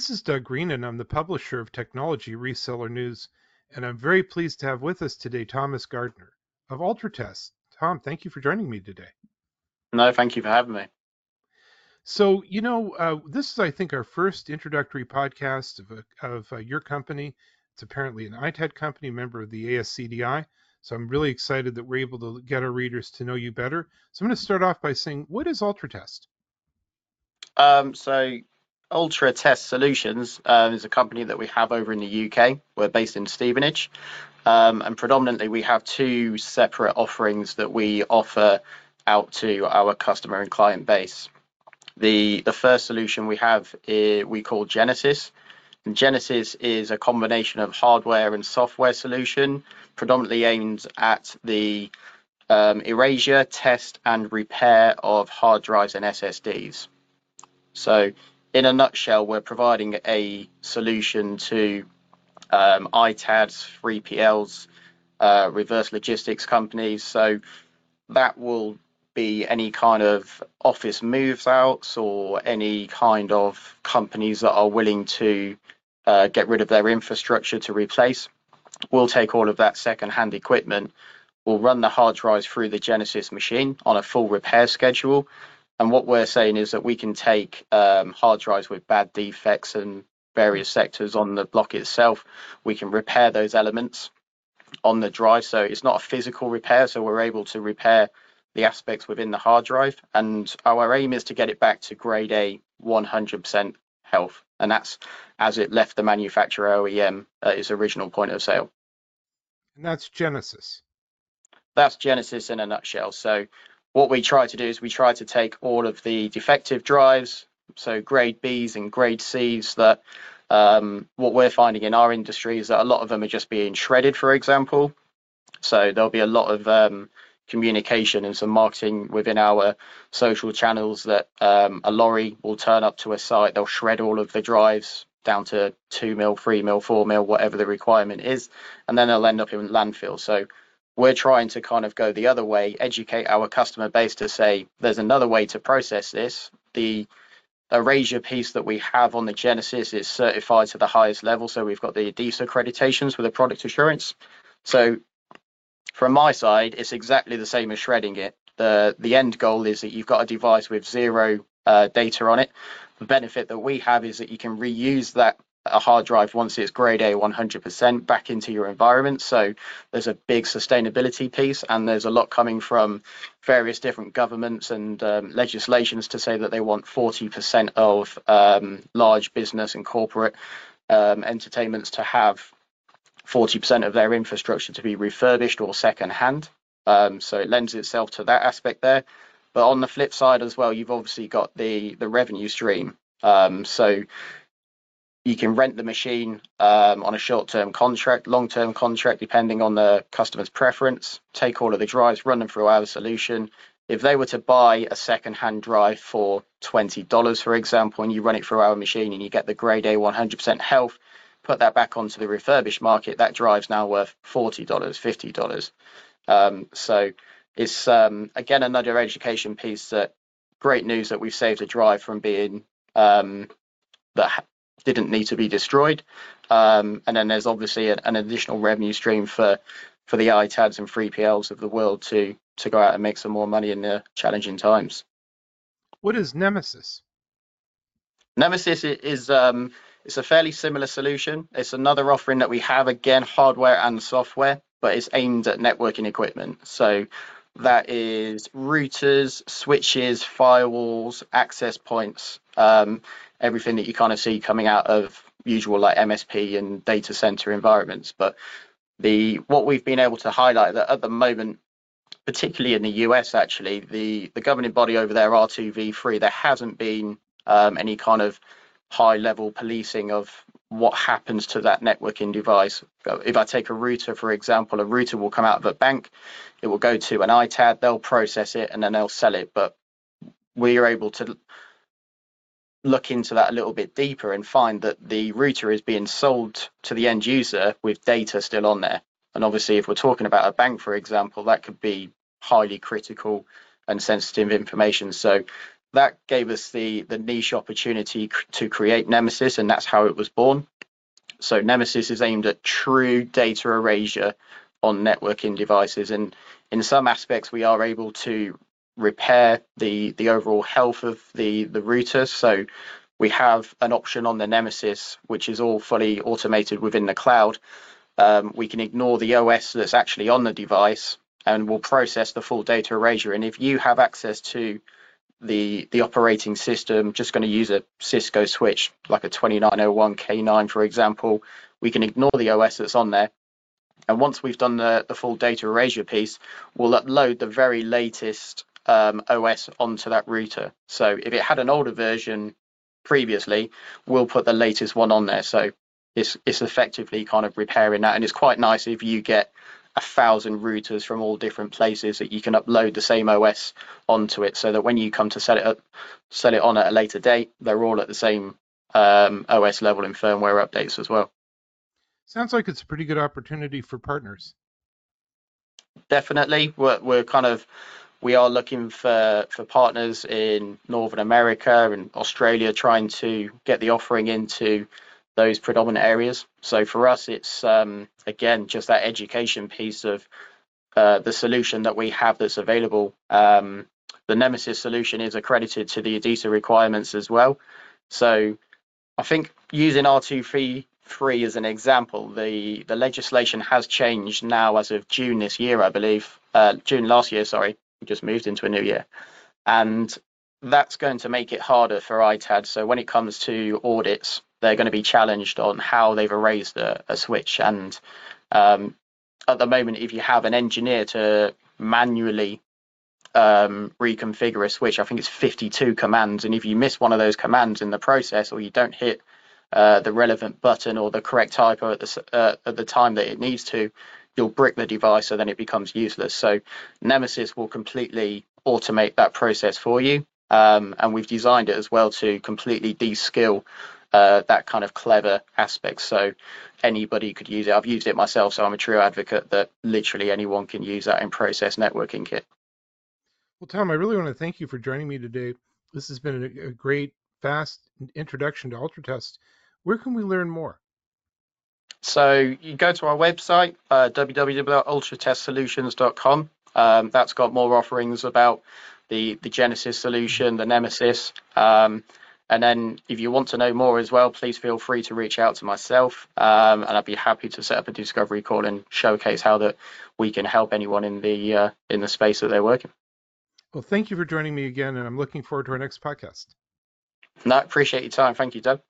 This is Doug Green, and I'm the publisher of Technology Reseller News. And I'm very pleased to have with us today Thomas Gardner of Ultratest. Tom, thank you for joining me today. No, thank you for having me. So, you know, uh, this is, I think, our first introductory podcast of, a, of uh, your company. It's apparently an ITAD company, member of the ASCDI. So I'm really excited that we're able to get our readers to know you better. So I'm going to start off by saying, what is Ultratest? Um, so Ultratest Solutions uh, is a company that we have over in the UK. We're based in Stevenage. Um, and predominantly, we have two separate offerings that we offer out to our customer and client base. The, the first solution we have is, we call Genesis. And Genesis is a combination of hardware and software solution, predominantly aimed at the um, erasure, test, and repair of hard drives and SSDs. So, in a nutshell, we're providing a solution to um, ITADs, 3PLs, uh, reverse logistics companies. So that will be any kind of office moves outs or any kind of companies that are willing to uh, get rid of their infrastructure to replace. We'll take all of that second-hand equipment. We'll run the hard drives through the Genesis machine on a full repair schedule. And what we're saying is that we can take um, hard drives with bad defects and various sectors on the block itself. We can repair those elements on the drive. So it's not a physical repair. So we're able to repair the aspects within the hard drive. And our aim is to get it back to grade A 100% health. And that's as it left the manufacturer OEM at its original point of sale. And that's Genesis. That's Genesis in a nutshell. So what we try to do is we try to take all of the defective drives, so grade Bs and grade Cs that um, what we're finding in our industry is that a lot of them are just being shredded, for example. So there'll be a lot of um, communication and some marketing within our social channels that um, a lorry will turn up to a site, they'll shred all of the drives down to two mil, three mil, four mil, whatever the requirement is, and then they'll end up in landfill. So we're trying to kind of go the other way, educate our customer base to say there's another way to process this. The erasure piece that we have on the Genesis is certified to the highest level. So we've got the ADISA accreditations for the product assurance. So from my side, it's exactly the same as shredding it. The, the end goal is that you've got a device with zero uh, data on it. The benefit that we have is that you can reuse that a hard drive once it's grade A 100% back into your environment. So there's a big sustainability piece, and there's a lot coming from various different governments and um, legislations to say that they want 40% of um, large business and corporate um, entertainments to have 40% of their infrastructure to be refurbished or second hand. Um, so it lends itself to that aspect there. But on the flip side as well, you've obviously got the the revenue stream. Um, so you can rent the machine um, on a short-term contract, long-term contract, depending on the customer's preference. Take all of the drives, run them through our solution. If they were to buy a second-hand drive for $20, for example, and you run it through our machine and you get the grade A 100% health, put that back onto the refurbished market, that drive's now worth $40, $50. Um, so it's, um, again, another education piece that great news that we've saved a drive from being um, that didn't need to be destroyed. Um, and then there's obviously an, an, additional revenue stream for for the ITADs and 3PLs of the world to to go out and make some more money in the challenging times. What is Nemesis? Nemesis is um, it's a fairly similar solution. It's another offering that we have again, hardware and software, but it's aimed at networking equipment. So that is routers, switches, firewalls, access points. Um, everything that you kind of see coming out of usual like MSP and data center environments. But the what we've been able to highlight that at the moment, particularly in the US, actually, the the governing body over there, R2V3, there hasn't been um, any kind of high level policing of what happens to that networking device. If I take a router, for example, a router will come out of a bank, it will go to an ITAD, they'll process it and then they'll sell it. But we are able to look into that a little bit deeper and find that the router is being sold to the end user with data still on there. And obviously, if we're talking about a bank, for example, that could be highly critical and sensitive information. So that gave us the the niche opportunity to create Nemesis, and that's how it was born. So Nemesis is aimed at true data erasure on networking devices, and in some aspects, we are able to repair the the overall health of the the router. So we have an option on the Nemesis, which is all fully automated within the cloud. Um, we can ignore the OS that's actually on the device and we'll process the full data erasure. And if you have access to the the operating system, just going to use a Cisco switch like a 2901K9, for example, we can ignore the OS that's on there. And once we've done the, the full data erasure piece, we'll upload the very latest um, OS onto that router. So if it had an older version previously, we'll put the latest one on there. So it's it's effectively kind of repairing that, and it's quite nice if you get a thousand routers from all different places that you can upload the same OS onto it, so that when you come to set it up, set it on at a later date, they're all at the same um, OS level and firmware updates as well. Sounds like it's a pretty good opportunity for partners. Definitely, we're we're kind of we are looking for for partners in Northern America and Australia, trying to get the offering into those predominant areas. So for us, it's um, again just that education piece of uh, the solution that we have that's available. Um, the Nemesis solution is accredited to the ADISA requirements as well. So I think using R2V3 as an example, the, the legislation has changed now as of June this year, I believe, uh, June last year, sorry, we just moved into a new year. And that's going to make it harder for ITAD. So when it comes to audits, they're going to be challenged on how they've erased a, a switch. And um, at the moment, if you have an engineer to manually um, reconfigure a switch, I think it's 52 commands. And if you miss one of those commands in the process, or you don't hit uh, the relevant button or the correct typo at the uh, at the time that it needs to, you'll brick the device, so then it becomes useless. So Nemesis will completely automate that process for you. Um, and we've designed it as well to completely de-skill uh, that kind of clever aspect. So anybody could use it. I've used it myself, so I'm a true advocate that literally anyone can use that in process networking kit. Well, Tom, I really want to thank you for joining me today. This has been a, a great, fast introduction to Ultratest. Where can we learn more? So you go to our website, uh, www.ultratestsolutions.com. Um, that's got more offerings about the, the Genesis solution, the Nemesis. Um, and then if you want to know more as well, please feel free to reach out to myself. Um, and I'd be happy to set up a discovery call and showcase how that we can help anyone in the uh, in the space that they're working. Well, thank you for joining me again, and I'm looking forward to our next podcast. No, appreciate your time. Thank you, Doug.